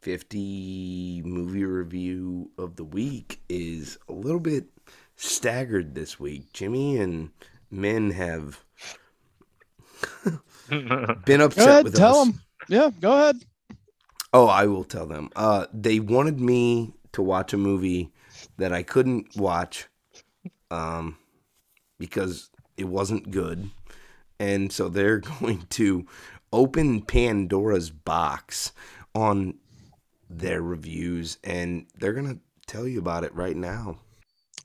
50 movie review of the week is a little bit staggered this week. Jimmy and Min have been upset Go ahead, with tell us. them. Yeah, go ahead. Oh, I will tell them. Uh, they wanted me to watch a movie that I couldn't watch um, because it wasn't good. And so they're going to open Pandora's box on their reviews and they're going to tell you about it right now.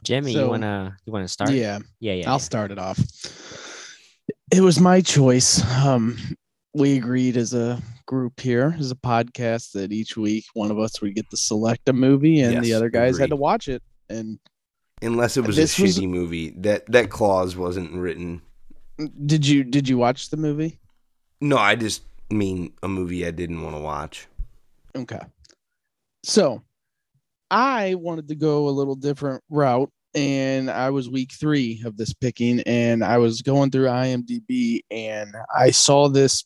Jimmy, So- you wanna you wanna start? Yeah, yeah, yeah. I'll start it off. It was my choice. Um, we agreed as a group here, as a podcast, that each week one of us would get to select a movie, and the other guys had to watch it. And Unless it was This a was- shitty movie. That that clause wasn't written. did you did you watch the movie? No, I just mean a movie I didn't want to watch. Okay. So I wanted to go a little different route, and I was week three of this picking, and I was going through IMDb, and I saw this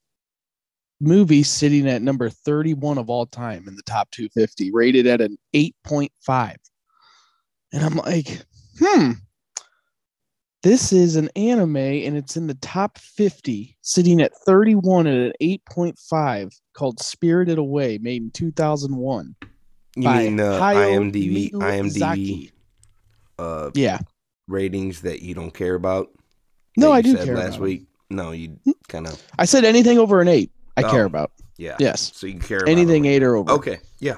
movie sitting at number 31 of all time in the top 250, rated at an 8.5. And I'm like, hmm, this is an anime and it's in the top 50, sitting at 31 at an 8.5 called Spirited Away, made in 2001. You by mean the Hayao IMDb IMDb uh Yeah. ratings that you don't care about? No, I do said care last about 'em. week. No, you kind of I said anything over an eight, I care Oh. about. yeah. Yes. So you care about Anything eight or over. Okay, yeah.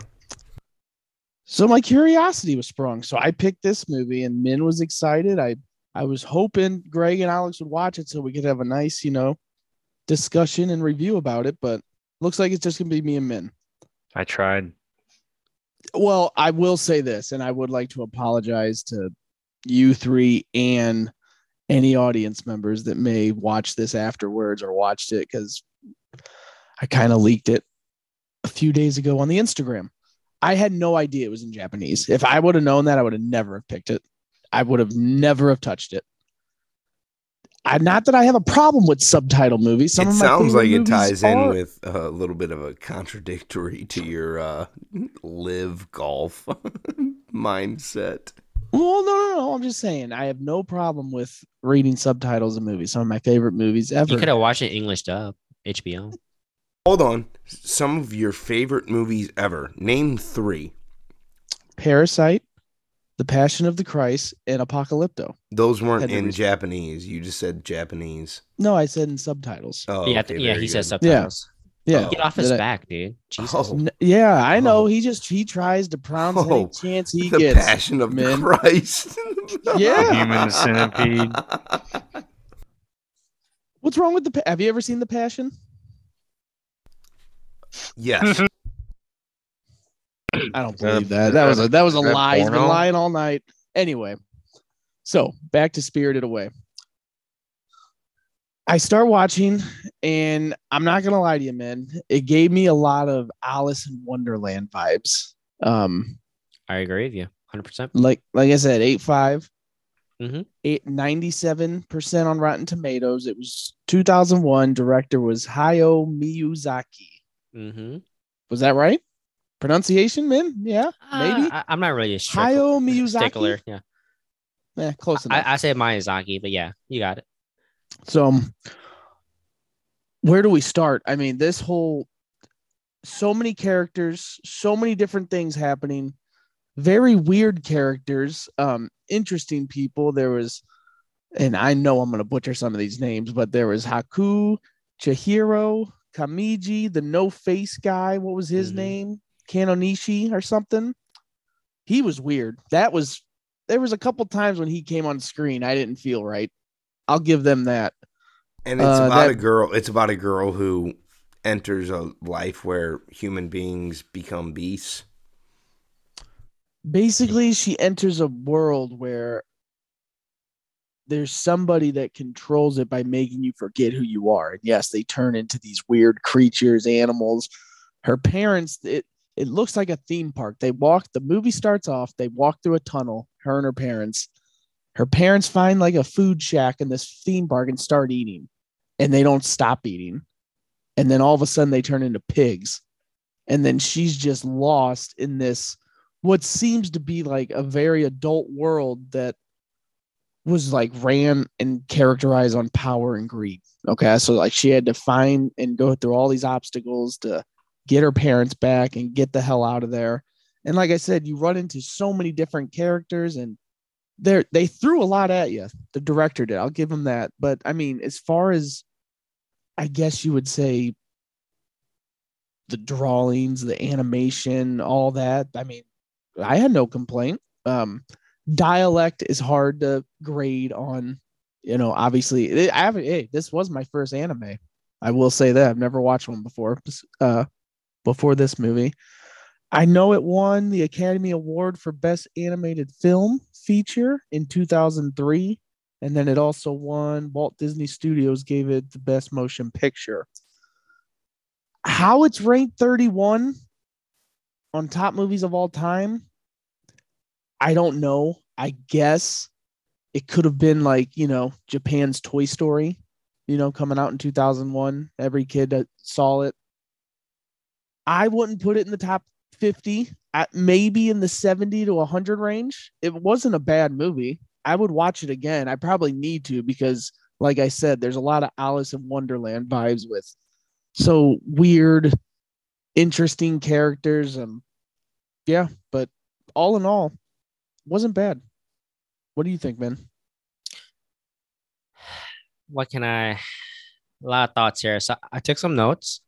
So my curiosity was sprung. So I picked this movie and Min was excited. I I was hoping Greg and Alex would watch it so we could have a nice, you know, discussion and review about it, but looks like it's just gonna be me and Min. I tried. Well, I will say this, and I would like to apologize to you three and any audience members that may watch this afterwards or watched it because I kind of leaked it a few days ago on the Instagram. I had no idea it was in Japanese. If I would have known that, I would have never have picked it. I would have never have touched it. I not that I have a problem with subtitle movies. Some it of my sounds like it movies ties in with a little bit of a contradictory to your uh LIV golf mindset. Well, no, no, no. I'm just saying I have no problem with reading subtitles of movies. Some of my favorite movies ever. You could have watched it English dub, HBO. Hold on. Some of your favorite movies ever. Name 3. Parasite, The Passion of the Christ, and Apocalypto. Those weren't in re- Japanese. You just said Japanese. No, I said in subtitles. Oh, yeah, okay, yeah. very He says good. subtitles. Yeah. Oh. Get off his I- back, dude. Jesus. Oh, yeah, I oh. know. Oh. He just he tries to pronounce Oh. any chance he the gets. The passion of the man. Christ. Yeah. Human centipede. What's wrong with the? Have you ever seen The Passion? yes. I don't believe that. That was a that was a lie. He's been lying all night. Anyway, so back to Spirited Away. I start watching, and I'm not gonna lie to you, man. It gave me a lot of Alice in Wonderland vibes. Um, I agree with you, hundred percent. like like I said, eight five, Mhm. eight ninety seven percent on Rotten Tomatoes. It was 2001. Director was Hayao Miyazaki. Mm-hmm. Was that right? Pronunciation, man? Yeah, maybe. I, am not really a strict, Hayao Miyazaki. stickler. Yeah, Yeah, close enough. I, I say Miyazaki, but yeah, you got it. So, um, where do we start? I mean, this whole so many characters, so many different things happening, very weird characters, um, interesting people. There was, and I know I'm going to butcher some of these names, but there was Haku, Chihiro, Kamiji, the no face guy. What was his Mhm. name? Kanonishi or something. He was weird. That was, there was a couple times when he came on screen, I didn't feel right. I'll give them that. And it's Uh, about that- a girl. It's about a girl who enters a life where human beings become beasts. basically she enters a world where there's somebody that controls it by making you forget who you are and yes they turn into these weird creatures animals her parents it it looks like a theme park they walk the movie starts off they walk through a tunnel her and her parents her parents find like a food shack in this theme park and start eating and they don't stop eating and then all of a sudden they turn into pigs and then she's just lost in this what seems to be like a very adult world that was like ran and characterized on power and greed. Okay. So like she had to find and go through all these obstacles to get her parents back and get the hell out of there. And like I said, you run into so many different characters and they they threw a lot at you. The director did. I'll give him that. But I mean, as far as I guess you would say the drawings, the animation, all that, I mean, I had no complaint. Um dialect is hard to grade on, you know, obviously. I haven't hey, this was my first anime. I will say that. I've never watched one before. Uh before this movie. I know it won the Academy Award for Best Animated Film Feature in 2003. And then it also won, Walt Disney Studios gave it the Best Motion Picture. How it's ranked 31 on top movies of all time, I don't know. I guess it could have been like, you know, Japan's Toy Story, you know, coming out in 2001. Every kid that saw it. I wouldn't put it in the top 50, at maybe in the 70 to 100 range. It wasn't a bad movie. I would watch it again. I probably need to because, like I said, there's a lot of Alice in Wonderland vibes with so weird, interesting characters. And yeah, but all in all, wasn't bad. What do you think, man? What can I? A lot of thoughts here. So I took some notes,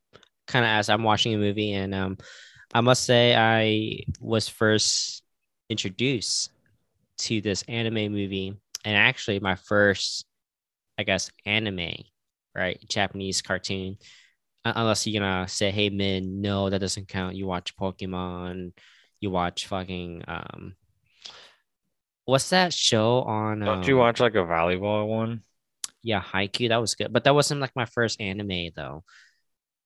kind of as I'm watching a movie, and um, I must say I was first introduced to this anime movie, and actually my first, I guess, anime, right? Japanese cartoon. Unless you're gonna say, "Hey, Min, no, that doesn't count." You watch Pokemon, you watch fucking um, what's that show on? Don't um, you watch like a volleyball one? Yeah, Haikyuu. That was good, but that wasn't like my first anime though.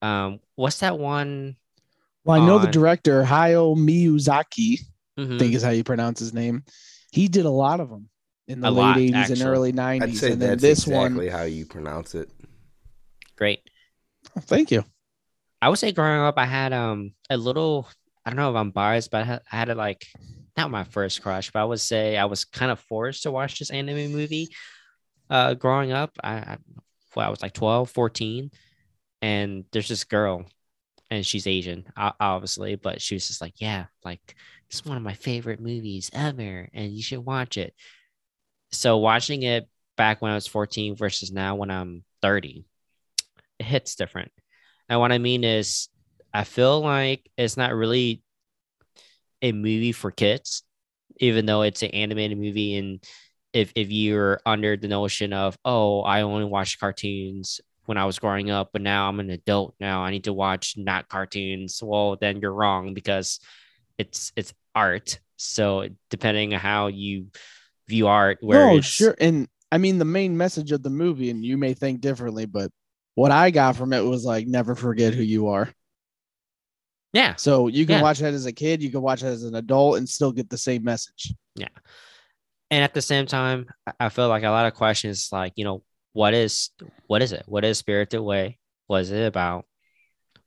Um, what's that one? Well, I know the director, Hayao Miyazaki, I Mhm. think is how you pronounce his name. He did a lot of them in the A late lot, 80s and actually. early I'd 90s. say and then that's this exactly how you pronounce it. Great. one, thank you. I would say growing up, I had um a little. I don't know if I'm biased, but I had, I had it like not my first crush, but I would say I was kind of forced to watch this anime movie. Uh, growing up, I, I well, I was like 12, 14, and there's this girl, and she's Asian, obviously, but she was just like, yeah, like it's one of my favorite movies ever, and you should watch it. So watching it back when I was 14 versus now when I'm 30, it hits different. And what I mean is, I feel like it's not really a movie for kids, even though it's an animated movie. And if if you're under the notion of, oh, I only watch cartoons when I was growing up, but now I'm an adult now, I need to watch not cartoons. Well, then you're wrong because it's it's art. So depending on how you view art, where no, sure. And I mean, the main message of the movie, and you may think differently, but what I got from it was like, never forget who you are. yeah, So you can Yeah. watch that as a kid, you can watch it as an adult, and still get the same message. Yeah. And at the same time I- i feel like a lot of questions like you know what is what is it what is spirited way what is it about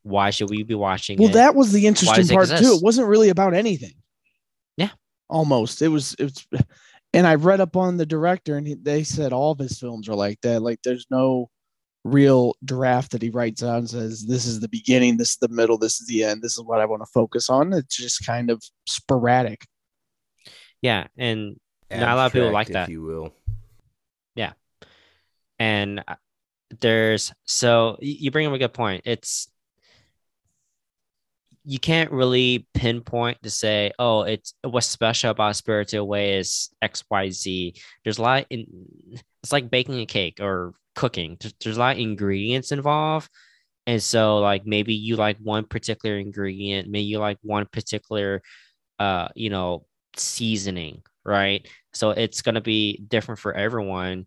why should we be watching Well, it that was the interesting does it part too. It wasn't really about anything. Yeah. almost. It was. It's. And I read up on the director, and he, they said all of his films are like that. Like, there's no real draft that he writes out and says, "This is the beginning, this is the middle, this is the end. This is what I want to focus on." It's just kind of sporadic. yeah and Not a lot of people like that. if you will. And uh, there's so you bring up a good point. It's you can't really pinpoint to say oh it's what's special about spirited way is xyz there's a lot in it's like baking a cake or cooking. There's, a lot of ingredients involved. And so like maybe you like one particular ingredient maybe you like one particular uh you know seasoning right? So it's going to be different for everyone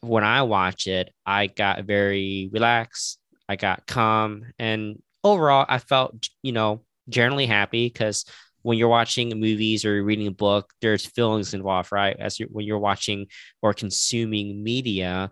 when I watch it, I got very relaxed. I got calm, and overall, I felt you know generally happy because when you're watching movies or reading a book, there's feelings involved, right? As you're, when you're watching or consuming media,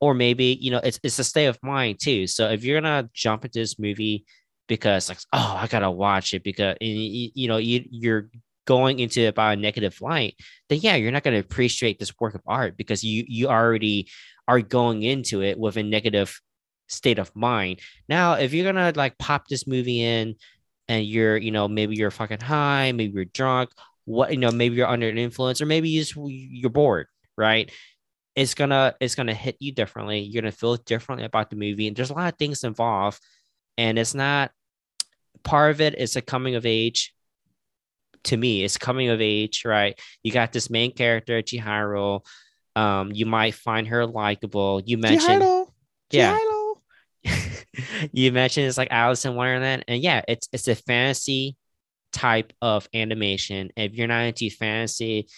or maybe you know it's it's a state of mind too. So if you're gonna jump into this movie because like oh I gotta watch it because you, you know you you're going into it by a negative light, then yeah, you're not gonna appreciate this work of art because you you already are going into it with a negative state of mind. Now, if you're gonna like pop this movie in and you're, you know, maybe you're fucking high, maybe you're drunk, what you know, maybe you're under an influence, or maybe you just you're bored, right? It's gonna it's gonna hit you differently. You're gonna feel differently about the movie, and there's a lot of things involved, and it's not part of it is a coming of age. To me, it's coming of age, right? You got this main character, Chihiro. Um, you might find her likable. You mentioned, Chihiro, yeah, Chihiro. you mentioned it's like Alice in Wonderland, and yeah, it's it's a fantasy type of animation. If you're not into fantasy,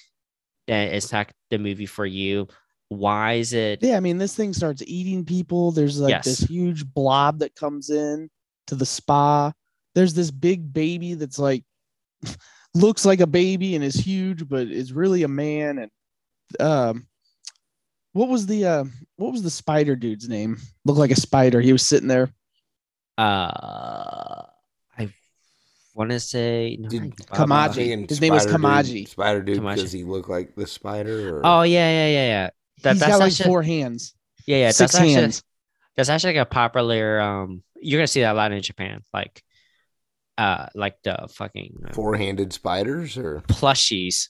then it's not the movie for you. Why is it? Yeah, I mean, this thing starts eating people. There's like Yes. this huge blob that comes in to the spa. There's this big baby that's like looks like a baby and is huge, but is really a man. And um, what was the uh, what was the spider dude's name? Looked like a spider. He was sitting there. Uh, I want to say no, Did- Kamaji. Bob. Thinking His name was Spider Dude- Kamaji. Spider dude, Kamaji. does he look like the spider? Or? Oh yeah, yeah, yeah, yeah. That, He's that's got like actually, four hands, yeah, yeah. six that's actually, hands. That's actually like a popular. Um, you're gonna see that a lot in Japan, like, uh, like the fucking uh, four-handed spiders, or plushies.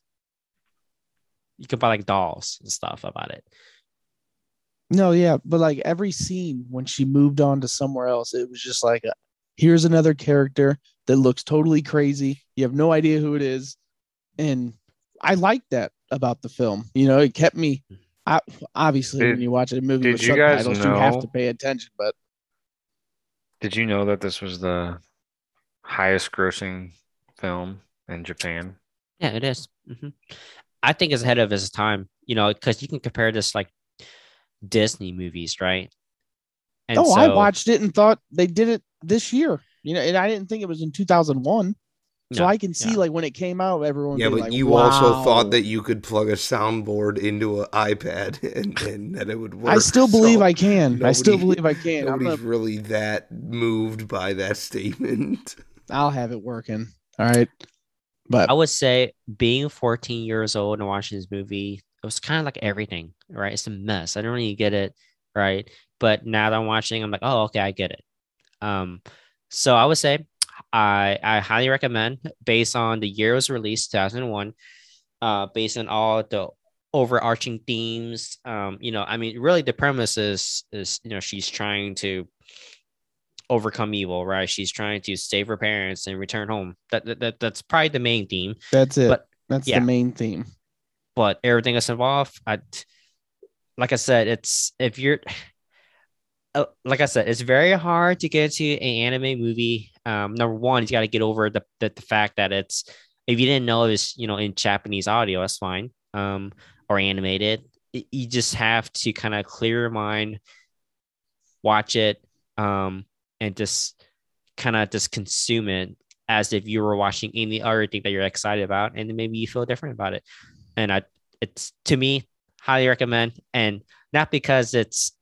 You can buy like dolls and stuff about it. No, yeah, but like every scene when she moved on to somewhere else, it was just like, a, here's another character that looks totally crazy. You have no idea who it is, and I like that about the film. You know, it kept me. I, obviously, when you watch a movie with you guys subtitles, you have to pay attention. But Did you know that this was the highest grossing film in Japan? Yeah, it is. Mhm. I think it's ahead of its time. You know, because you can compare this like Disney movies, right? And oh, I watched it and thought they did it this year. You know, and I didn't think it was in 2001. So No, I can see yeah. like when it came out, everyone. yeah, but like, you also thought that you could plug a soundboard into an iPad and, and that it would work. I still believe so I can. I still believe I can. I'm Nobody's gonna, really that moved by that statement. I'll have it working. All right. But I would say being 14 years old and watching this movie, it was kind of like everything, right? It's a mess. I don't really get it, right? But now that I'm watching, I'm like, oh, okay, I get it. Um, so I would say I I highly recommend based on the year it was released, 2001, uh, based on all the overarching themes. Um, you know, I mean, really the premise is is you know, she's trying to overcome evil, right? She's trying to save her parents and return home. That, that, that that's probably the main theme that's it. but that's yeah. the main theme. but everything that's involved, I like I said, it's if you're uh, like I said, it's very hard to get to an anime movie. Um, number one, you got to get over the, the the fact that it's if you didn't know it's you know in Japanese audio, that's fine. Um, or animated, you just have to kind of clear your mind, watch it, um, and just kind of just consume it as if you were watching any other thing that you're excited about, and maybe you feel different about it. And I it's to me highly recommend and not because it's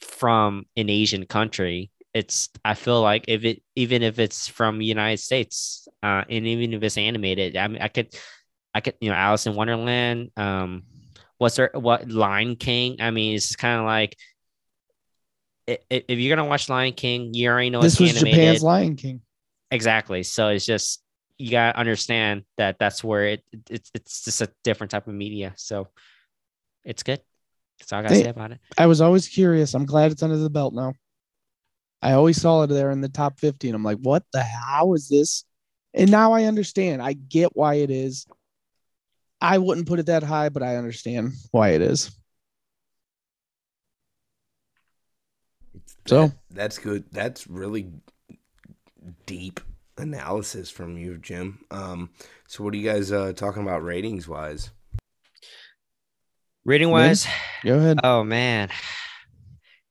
from an Asian country. It's I feel like if it even if it's from United States uh and even if it's animated I mean I could I could you know Alice in Wonderland um what's there what Lion King? I mean it's kind of like if you're gonna watch Lion King you already know this it's was animated Japan's Lion King. Exactly. So it's just you gotta understand that that's where it, it it's it's just a different type of media. So it's good. That's all I gotta Hey. say about it. I was always curious. I'm glad it's under the belt now. I always saw it there in the top 50, and I'm like, what the hell? how is this? And now I understand. I get why it is. I wouldn't put it that high, but I understand why it is. So- That- that's good. That's really deep analysis from you, Jim. Um, so what are you guys uh, talking about ratings wise? Rating wise, Go ahead. oh man.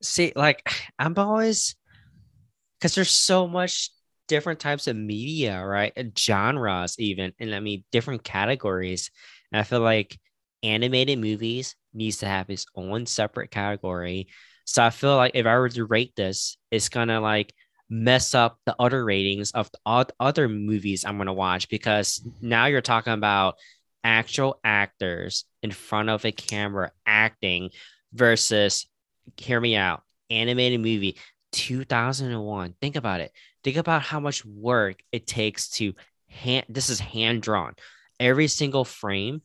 See, like I'm always because there's so much different types of media, right? And genres, even, and I mean different categories. And I feel like animated movies needs to have its own separate category. So I feel like if I were to rate this, it's gonna like mess up the other ratings of the other movies I'm gonna watch because now you're talking about actual actors in front of a camera acting versus hear me out animated movie 2001 think about it. Think about how much work it takes to hand this is hand drawn every single frame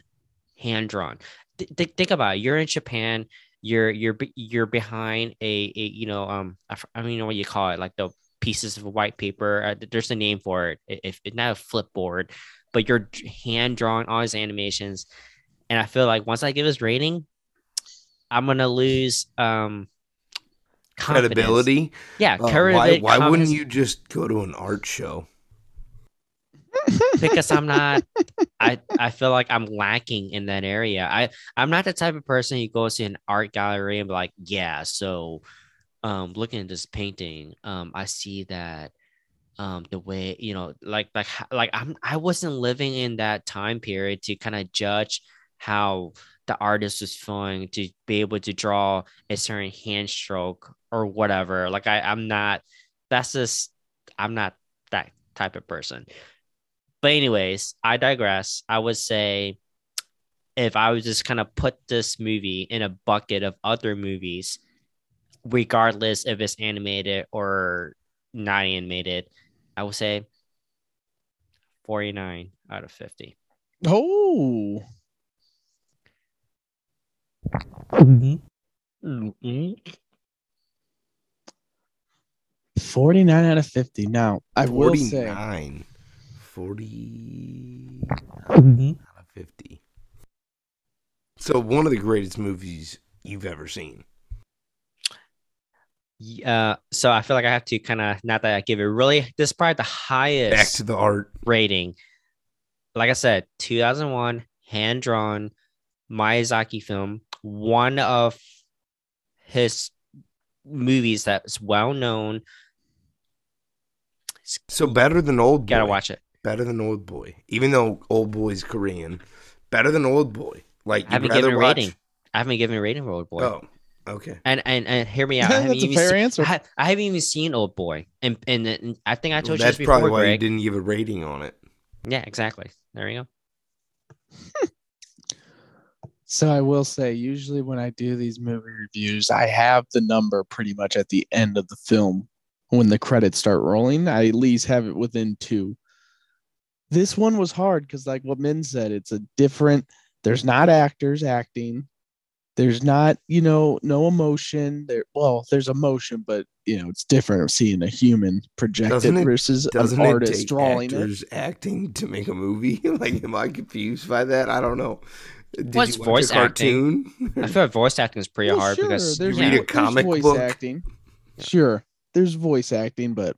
hand drawn th- think about it. You're in japan you're you're you're behind a, a you know um I, I don't even know what you call it like the pieces of white paper uh, there's a name for it if it's not a flipboard but you're hand drawing all these animations and i feel like once i give this rating i'm gonna lose um confidence. Credibility. yeah Uh, why why wouldn't you just go to an art show? because i'm not i i feel like i'm lacking in that area. I i'm not the type of person who goes to an art gallery and be like yeah so um looking at this painting. Um i see that um the way you know like like like i'm i wasn't living in that time period to kind of judge how the artist was feeling to be able to draw a certain hand stroke or whatever. Like i i'm not that's just i'm not that type of person but anyways i digress i would say if i was just kind of put this movie in a bucket of other movies regardless if it's animated or not animated i would say 49 out of 50 Oh, Mm-hmm. 49 out of 50. Now, I will say 49. 40 Mm-hmm. out of 50. So one of the greatest movies you've ever seen. uh so i feel like i have to kind of not that i give it really this is probably the highest Back to the art. rating. Like I said, 2001, hand drawn Miyazaki film, one of his movies that's well known. So better than Old Boy. Gotta watch it. Better than Old Boy. Even though Old Boy's Korean. Better than Old Boy. Like I haven't you'd given a watch- rating. I haven't given a rating for Old Boy. Oh, okay. And, and and hear me out. I haven't That's a even fair seen, answer. I, I haven't even seen Old Boy, and and, and I think I told That's you this before, probably why you didn't give a rating on it. Yeah, exactly. There you go. So I will say, usually when I do these movie reviews, I have the number pretty much at the end of the film. When the credits start rolling, I at least have it within two. This one was hard because, like what Min said, it's a different. There's not actors acting. There's not, you know, no emotion. There, well, there's emotion, but you know, it's different of seeing a human project Doesn't it it- versus Doesn't an it artist take drawing it. actors acting to make a movie? like, am I confused by that? I don't know. Did What's you watch voice a cartoon? I feel like voice acting is pretty Well, hard sure, because there's, You read a vo- there's comic voice book. acting. Sure, there's voice acting, but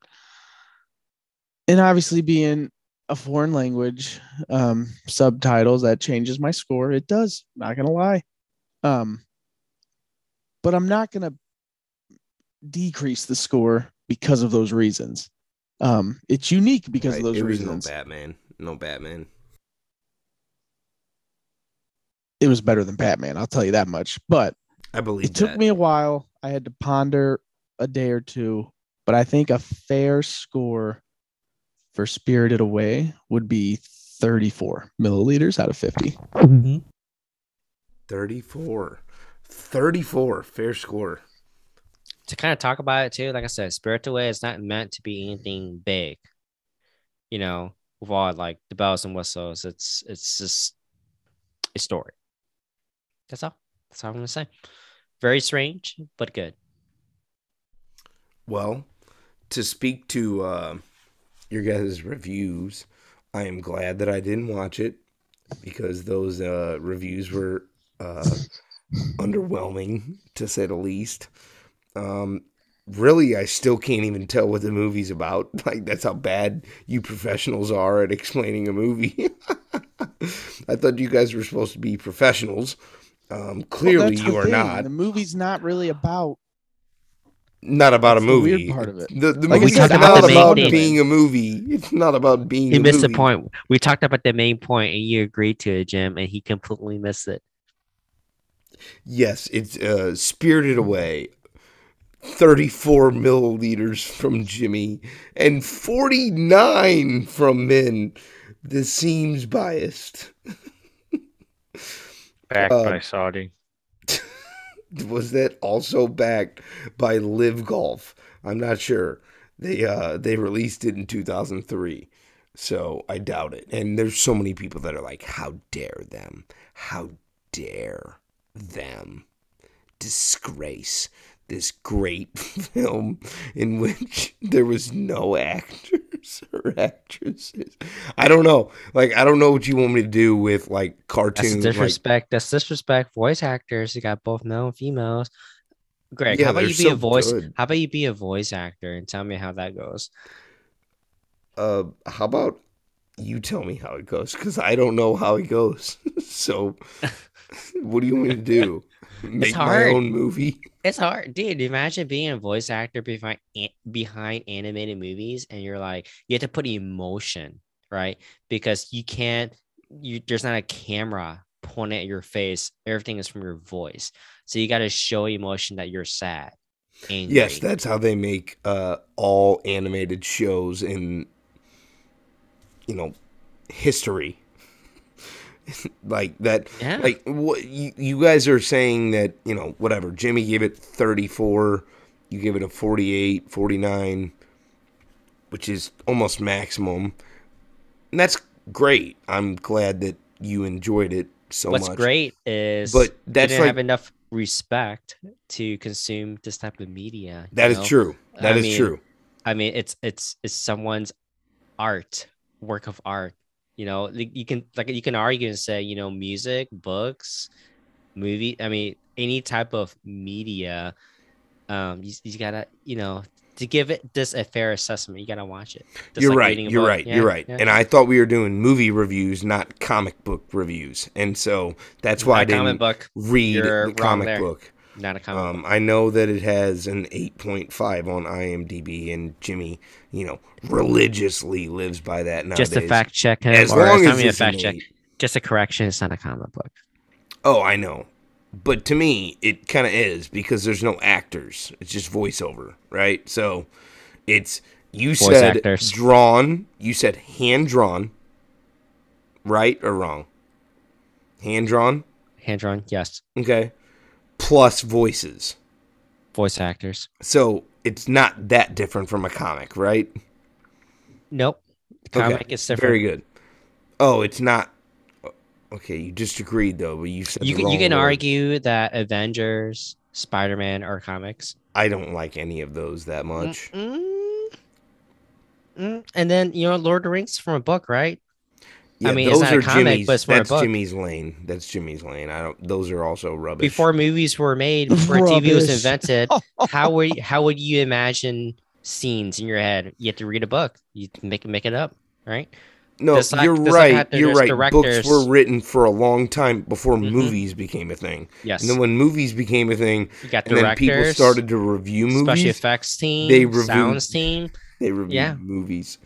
and obviously being a foreign language, um, subtitles that changes my score. It does. Not gonna lie, um, but I'm not gonna decrease the score because of those reasons. Um, it's unique because Right, of those reasons. no Batman. No Batman. It was better than Batman. I'll tell you that much. But I believe it took me a while. I had to ponder a day or two, but I think a fair score for Spirited Away would be 34 milliliters out of 50. 34. 34. Fair score. to kind of talk about it too, like I said, Spirit Away is not meant to be anything big. You know, with all like the bells and whistles, it's it's just a story. That's all. That's all I'm gonna say. Very strange, but good. Well, to speak to uh, your guys' reviews, I am glad that I didn't watch it because those uh, reviews were uh, underwhelming, to say the least. Um, really, I still can't even tell what the movie's about. Like, that's how bad you professionals are at explaining a movie. I thought you guys were supposed to be professionals. Um, clearly, the you are thing. not. The movie's not really about. Not about That's a the movie. weird part of it. The, the Like I movie's not about the about thing. being a movie. It's not about being. He a missed the point. We talked about the main point, and you agreed to it, Jim, and he completely missed it. Yes, it's uh, Spirited Away. 34 milliliters from Jimmy and 49 from Min. This seems biased. Backed Uh, by Saudi. Was that also backed by LIV Golf? I'm not sure. They uh they released it in 2003. So I doubt it. And there's so many people that are like, how dare them? How dare them disgrace this great film in which there was no actors or actresses. I don't know. Like I don't know what you want me to do with like That's cartoons. Like, disrespect. That's disrespect. Voice actors, you got both male and females. Greg, Yeah, how about you be so a voice? good. How about you be a voice actor and tell me how that goes? uh how about you tell me how it goes because i don't know how it goes so what do you want me to do make my hard. own movie It's hard, dude. Imagine being a voice actor behind behind animated movies, and you're like, you have to put emotion, right? Because you can't. You there's not a camera pointing at your face. Everything is from your voice, so you got to show emotion that you're sad. Angry. yes that's how they make uh all animated shows in you know history like that yeah. like what you, you guys are saying that you know whatever jimmy gave it 34 you give it a 48 49 which is almost maximum and that's great i'm glad that you enjoyed it so What's much great is, but that's didn't like have enough respect to consume this type of media. that is know? true That I is mean, true I mean, it's it's it's someone's art, work of art. You know, like, you can like you can argue and say, you know, music, books, movie. I mean, any type of media. Um, you, you gotta, you know, to give it this a fair assessment, you gotta watch it. Just you're like right you're right Yeah, you're right yeah. and i thought we were doing movie reviews not comic book reviews and so that's why Not i didn't comic book, read You're the comic there. book not a comic Um, book. I know that it has an 8.5 on IMDb, and Jimmy, you know, religiously lives by that nowadays. Just a fact check. As or long as a fact check. Just a correction. It's not a comic book. Oh, I know. But to me, it kind of is because there's no actors. It's just voiceover, right? So it's you Voice said actors. drawn, you said hand drawn, right or wrong? Hand drawn, Hand drawn, yes. okay, plus voices. Voice actors. So it's not that different from a comic, right? Nope. Okay, Comic is different. Very good. Oh, it's not. Okay, you disagreed though, but you said you the can, you can word. argue that Avengers, Spider Man are comics. I don't like any of those that much. Mm, mm. And then you know, Lord of the Rings from a book, right? Yeah, mean, it's those not a are comic, Jimmy's. but it's more a that's book. Jimmy's lane. That's Jimmy's lane. I don't. Those are also rubbish. Before movies were made, before TV was Rubbish. invented, how would how would you imagine scenes in your head? You have to read a book. You make make it up, right? no, just like- you're just like right. how you're right. Books directors- were written for a long time before Mhm. movies became a thing. Yes. And then when movies became a thing, you got and then directors, people started to review movies. special movies, effects team, they reviewed- sounds team. they reviewed Yeah. movies.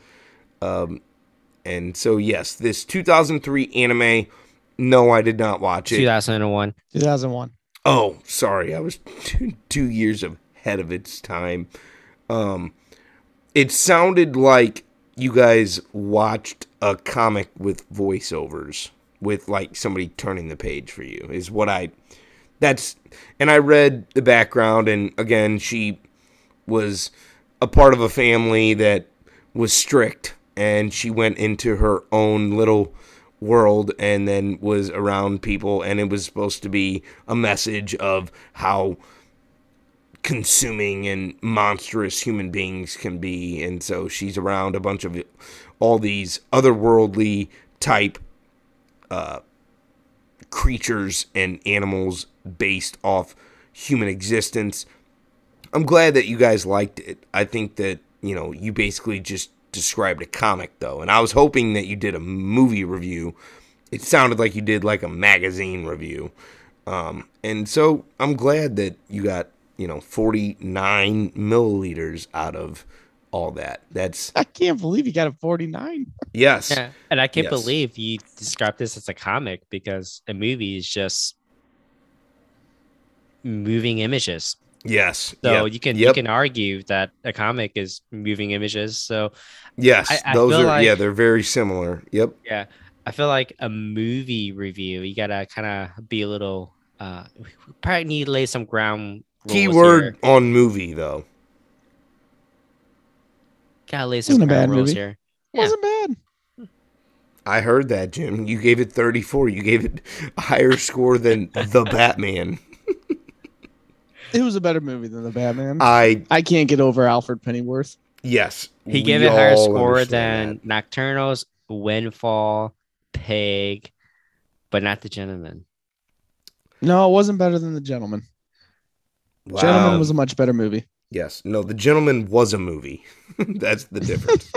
Um, and so yes, this 2003 anime. No, I did not watch it. 2001. 2001. Oh, sorry, I was two, two years ahead of its time. Um, it sounded like you guys watched a comic with voiceovers, with like somebody turning the page for you. Is what I. That's and I read the background, and again, she was a part of a family that was strict, and she went into her own little world and then was around people and it was supposed to be a message of how consuming and monstrous human beings can be. And so she's around a bunch of all these otherworldly type uh, creatures and animals based off human existence. I'm glad that you guys liked it. I think that you know you basically just described a comic though and i was hoping that you did a movie review it sounded like you did like a magazine review um, and so i'm glad that you got you know 49 milliliters out of all that that's I can't believe you got a 49. yes Yeah, and I can't Yes. believe you described this as a comic because a movie is just moving images. Yes. So yep, you can you can argue that a comic is moving images. So Yes. I- I those feel are yeah, they're very similar. Yep. yeah, I feel like a movie review, you gotta kind of be a little. uh we Probably need to lay some ground. Keyword here. on movie though. Gotta lay some Wasn't a ground bad rules movie. here. Yeah. Wasn't bad. I heard that, Jim. You gave it 34. You gave it a higher score than The Batman. It was a better movie than the Batman. I I can't get over Alfred Pennyworth. yes. He gave it higher score understand than Nocturnals, Windfall, Pig, but not the Gentleman. No, it wasn't better than The Gentleman. that. Gentleman was a much better movie. Yes. No, The Gentleman was a movie. That's the difference.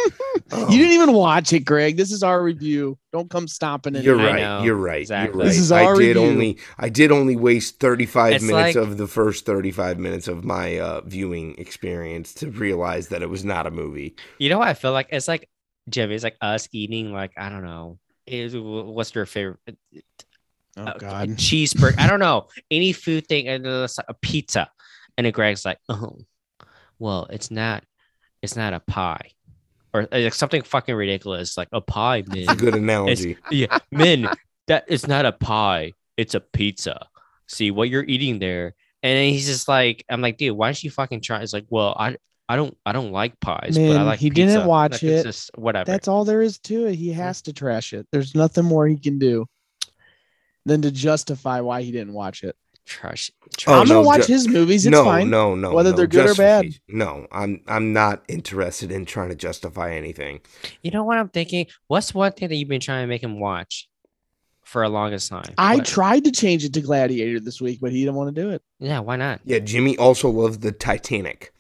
Um, you didn't even watch it, Greg. This is our review. Don't come stomping in. You're right. You're right. exactly. You're right. This is I our did review. only I did only waste 35 It's minutes like- of the first 35 minutes of my uh, viewing experience to realize that it was not a movie. You know what I feel like? It's like Jimmy. It's like us eating like I don't know. Is what's your favorite? Oh uh, God. cheeseburger. I don't know any food thing, and then it's a pizza, and then Greg's like, oh, well, it's not, it's not a pie, or uh, like something fucking ridiculous like a pie, It's a good analogy. yeah, men, that it's not a pie, it's a pizza. See what you're eating there, and he's just like, I'm like, dude, why don't you fucking try? It's like, well, I. I don't. I don't like pies, but I Man, like. he didn't watch Like, it. just whatever. That's all there is to it. He has to trash it. There's nothing more he can do than to justify why he didn't watch it. Trash. Oh. I'm gonna no, watch ju- his movies. It's no, fine. no, no. whether no, they're good or bad. No, I'm I'm not interested in trying to justify anything. You know what I'm thinking? What's one thing that you've been trying to make him watch for a longest time? I What- tried to change it to Gladiator this week, but he didn't want to do it. Yeah, why not? Yeah, Jimmy also loves the Titanic.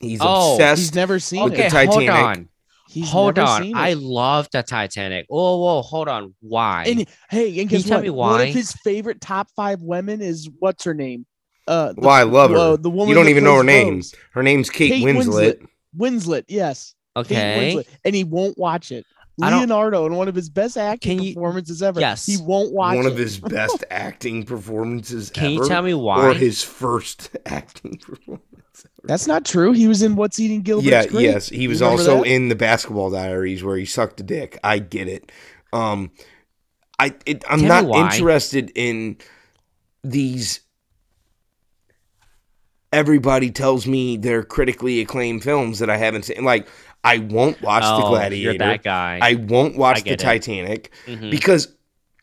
He's Oh, obsessed. He's never seen With the Okay, it. hold Titanic. on. He's hold never on. seen I it. love the Titanic. Oh, whoa, hold on. Why? And hey, and you guess tell what? me One of his favorite top five women is what's her name? Uh, the, Well, I love her. uh, the woman you don't even know her plays name. Rose. Her name's Kate, Kate Winslet. Winslet, yes. Okay. Winslet, and he won't watch it. I don't- Leonardo in one of his best acting you- performances ever. Yes. he won't watch One it. of his best acting performances Can ever. you tell me why? Or his first acting performance. That's not true. He was in What's Eating Gilbert's yeah, Grape. yes. He was also that? in the Basketball Diaries where he sucked a dick. I get it. Um, I it, I'm Tell not interested in these. Everybody tells me they're critically acclaimed films that I haven't seen. Like I won't watch The Oh, Gladiator. You're that guy. I won't watch I The it. Titanic Mhm. because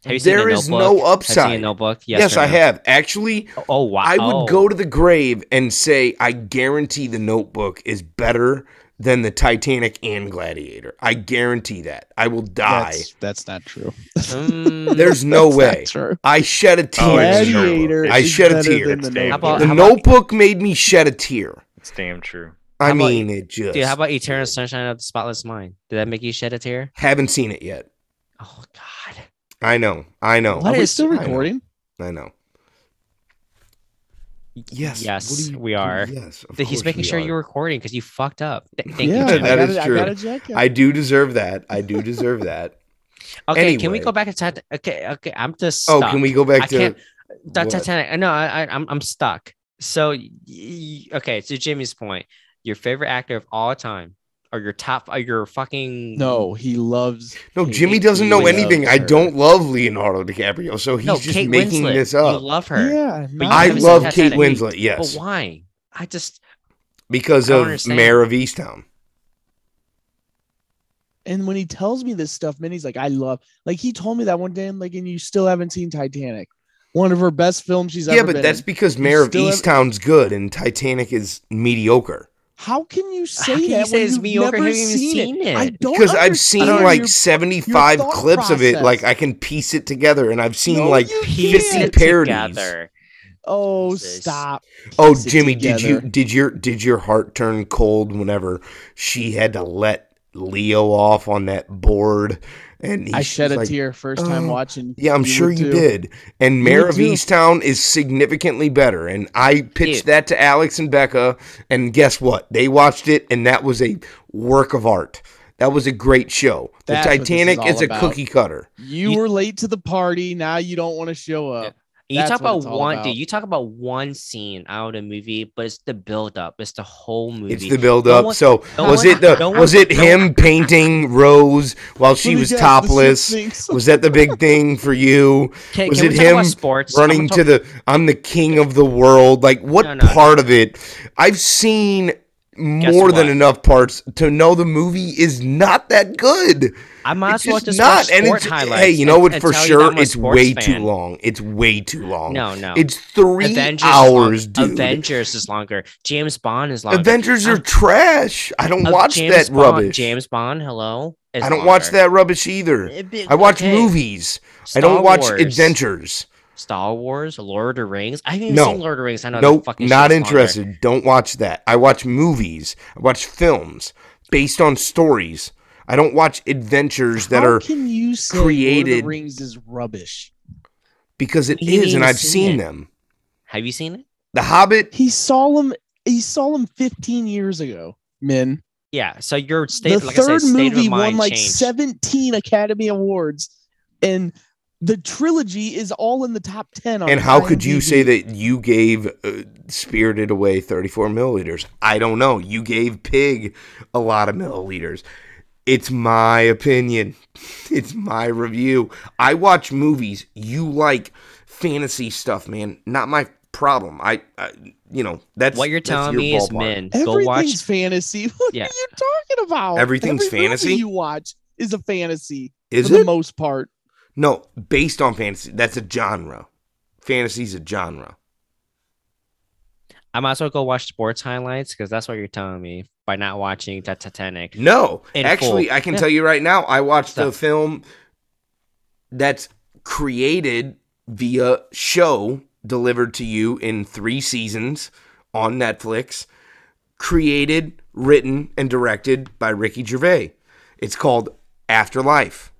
Have you seen there The is Notebook? no Have you seen upside. The Notebook? Yes, or I no? have. Actually, Oh wow. I would oh. go to the grave and say I guarantee the Notebook is better than the Titanic and Gladiator. I guarantee that. I will die. That's, that's not true. Mm, There's no That's way. not true. I shed a Oh, tear. it's. Gladiator. I shed a tear. the It's damn How about- the how Notebook made me shed a tear. It's damn true. I How about- mean, it just. Dude, how about Eternal Sunshine of the Spotless Mind? Did that make you shed a tear? Haven't seen it yet. Oh God. I know. I know. What Are we is- still I know. recording? I know. Yes. Yes, you- we are. Yes. of He's course making we sure are. you're recording because you fucked up. Th- Thank yeah, you, Jim. That I gotta, true. I gotta check it. I do deserve that. I do deserve that. Okay, can we go back to Titan? Okay, okay, I'm just Oh, can we go back I to That? Titanic. No, I, I, I'm I'm stuck. So, y- y- okay, to Jimmy's point, your favorite actor of all time, or your top, or your fucking No, he loves. No, Kate Jimmy doesn't know anything. I don't love Leonardo DiCaprio, so he's no, just Kate making Winslet. this You up. love her. Yeah, But I love Kate Winslet, But yes, but why? I just because I of understand. Mare of Easttown. And when he tells me this stuff, man, he's like, I love. Like he told me that one day, I'm like, and you still haven't seen Titanic, one of her best films she's Yeah, ever but been that's in. because Mare of still have- Easttown's good and Titanic is mediocre. How can you say how can that you say when it's you've mediocre? never seen, seen it? it. I don't Because I've seen understand like your- 75 thought clips of it. Like I can piece it together, and I've seen No, like you 50 parodies. together. Oh, Jesus. stop! Oh, Piece Jimmy, did you did your did your heart turn cold whenever she had to let Leo off on that board? And I shed a like, tear first time "Oh." watching. Yeah, I'm sure you too. did. And You Mare of. Easttown is significantly better. And I pitched Dude. that to Alex and Becca, and guess what? They watched it, and that was a work of art. That was a great show. The That's what this is Titanic all is a about. cookie cutter. You, You- were late to the party. Now you don't want to show up. You That's talk about one, about. dude. You talk about one scene out of the movie, but it's the build up. It's the whole movie. It's the build No up. one- so no was one- it the no one- was it no him painting Rose while she was topless? Was that the big thing for you? Can, was can it him sports? running to the I'm the king of the world? Like what No, no, part of it? I've seen more than enough parts to know the movie is not that good. I might It's as well just not, watch and it's highlights. hey, you know what? For tell you that sure, it's way fan. too long. It's way too long. No, no. It's three Avengers hours, dude. Avengers is longer. James Bond is longer. Avengers are I'm- trash. I don't uh, watch James that Bond, rubbish. James Bond, hello. I don't watch that rubbish either. Be- I watch okay. movies. I don't watch Wars. adventures. Star Wars, Lord of the Rings. I haven't No. seen Lord of the Rings. I know. Nope, not shit's longer. interested. Don't watch that. I watch movies. I watch films based on stories. I don't watch adventures that How are can you say Lord of created- the Rings is rubbish? because it You is, and I've see seen it. them. Have you seen it? The Hobbit. He saw him. He saw him 15 years ago. Men, Yeah. So your state, the like I third said, state movie of won like changed. 17 Academy Awards, and the trilogy is all in the top 10. On And how could you say that you gave uh, Spirited Away 34 milliliters? I don't know. You gave Pig a lot of milliliters. It's my opinion. It's my review. I watch movies. You like fantasy stuff, man. Not my problem. I, I you know, that's What you're telling your me is ballpark. men. Go Everything's watch. fantasy? What Yeah. are you talking about? Everything's Every movie fantasy? you watch is a fantasy Is for the most part. No, based on fantasy. That's a genre. Fantasy's a genre. I might as well go watch sports highlights because that's what you're telling me by not watching the Titanic. No, actually, full. I can Yeah. tell you right now. I watched the film that's created via show delivered to you in three seasons on Netflix. Created, written, and directed by Ricky Gervais. It's called Afterlife.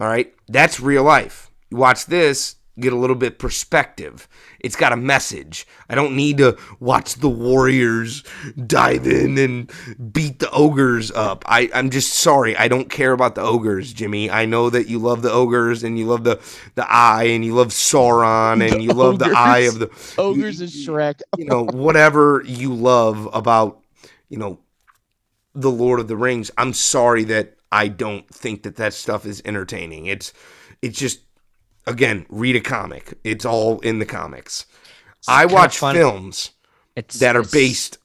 All right, that's real life. You watch this, get a little bit perspective. It's got a message. I don't need to watch the Warriors dive in and beat the ogres up. I, I'm just sorry. I don't care about the ogres, Jimmy. I know that you love the ogres and you love the, the eye and you love Sauron and The you love the eye of the Ogres and Shrek. you know, whatever you love about, you know, the Lord of the Rings. I'm sorry that I don't think that that stuff is entertaining. It's, it's just, again, read a comic. It's all in the comics. I watch films It's that are it's based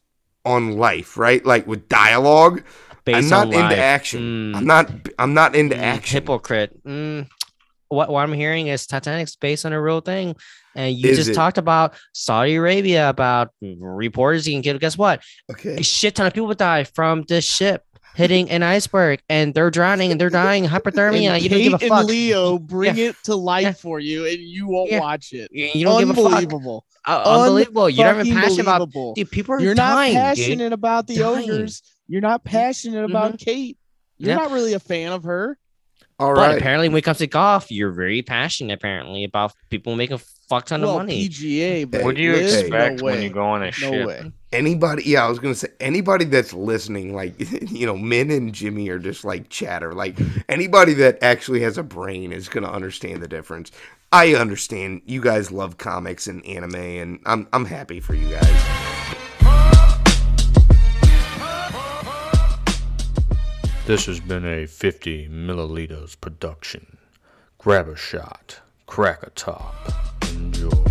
on life, right? Like with dialogue. based I'm not into life. action. Mm, I'm not. I'm not into mm, action. Hypocrite. Mm. What what I'm hearing is Titanic's based on a real thing, and you Is just it? talked about Saudi Arabia about reporters. You can get guess what? A Okay. shit ton of people die from this ship hitting an iceberg, and they're drowning and they're dying hyperthermia. And you don't give a Kate fuck. and Leo bring it to life Yeah. for you, and you won't Yeah. watch it. You you don't give a fuck. Unbelievable. Uh, unbelievable. You're not even passionate about. Dude, people are You're dying, not dude. passionate about the Dying. ogres. You're not passionate about Kate. You're Yeah. not really a fan of her. All But right. apparently, when it comes to golf, you're very passionate. Apparently, about people making a fuck ton well, of money. PGA, but What do you LIV, expect no when way. you go on a No ship? way. Anybody? Yeah, I was gonna say anybody that's listening, like you know, Min and Jimmy are just like chatter. Like anybody that actually has a brain is gonna understand the difference. I understand you guys love comics and anime, and I'm I'm happy for you guys. This has been a 50 milliliters production. Grab a shot, crack a top. Enjoy.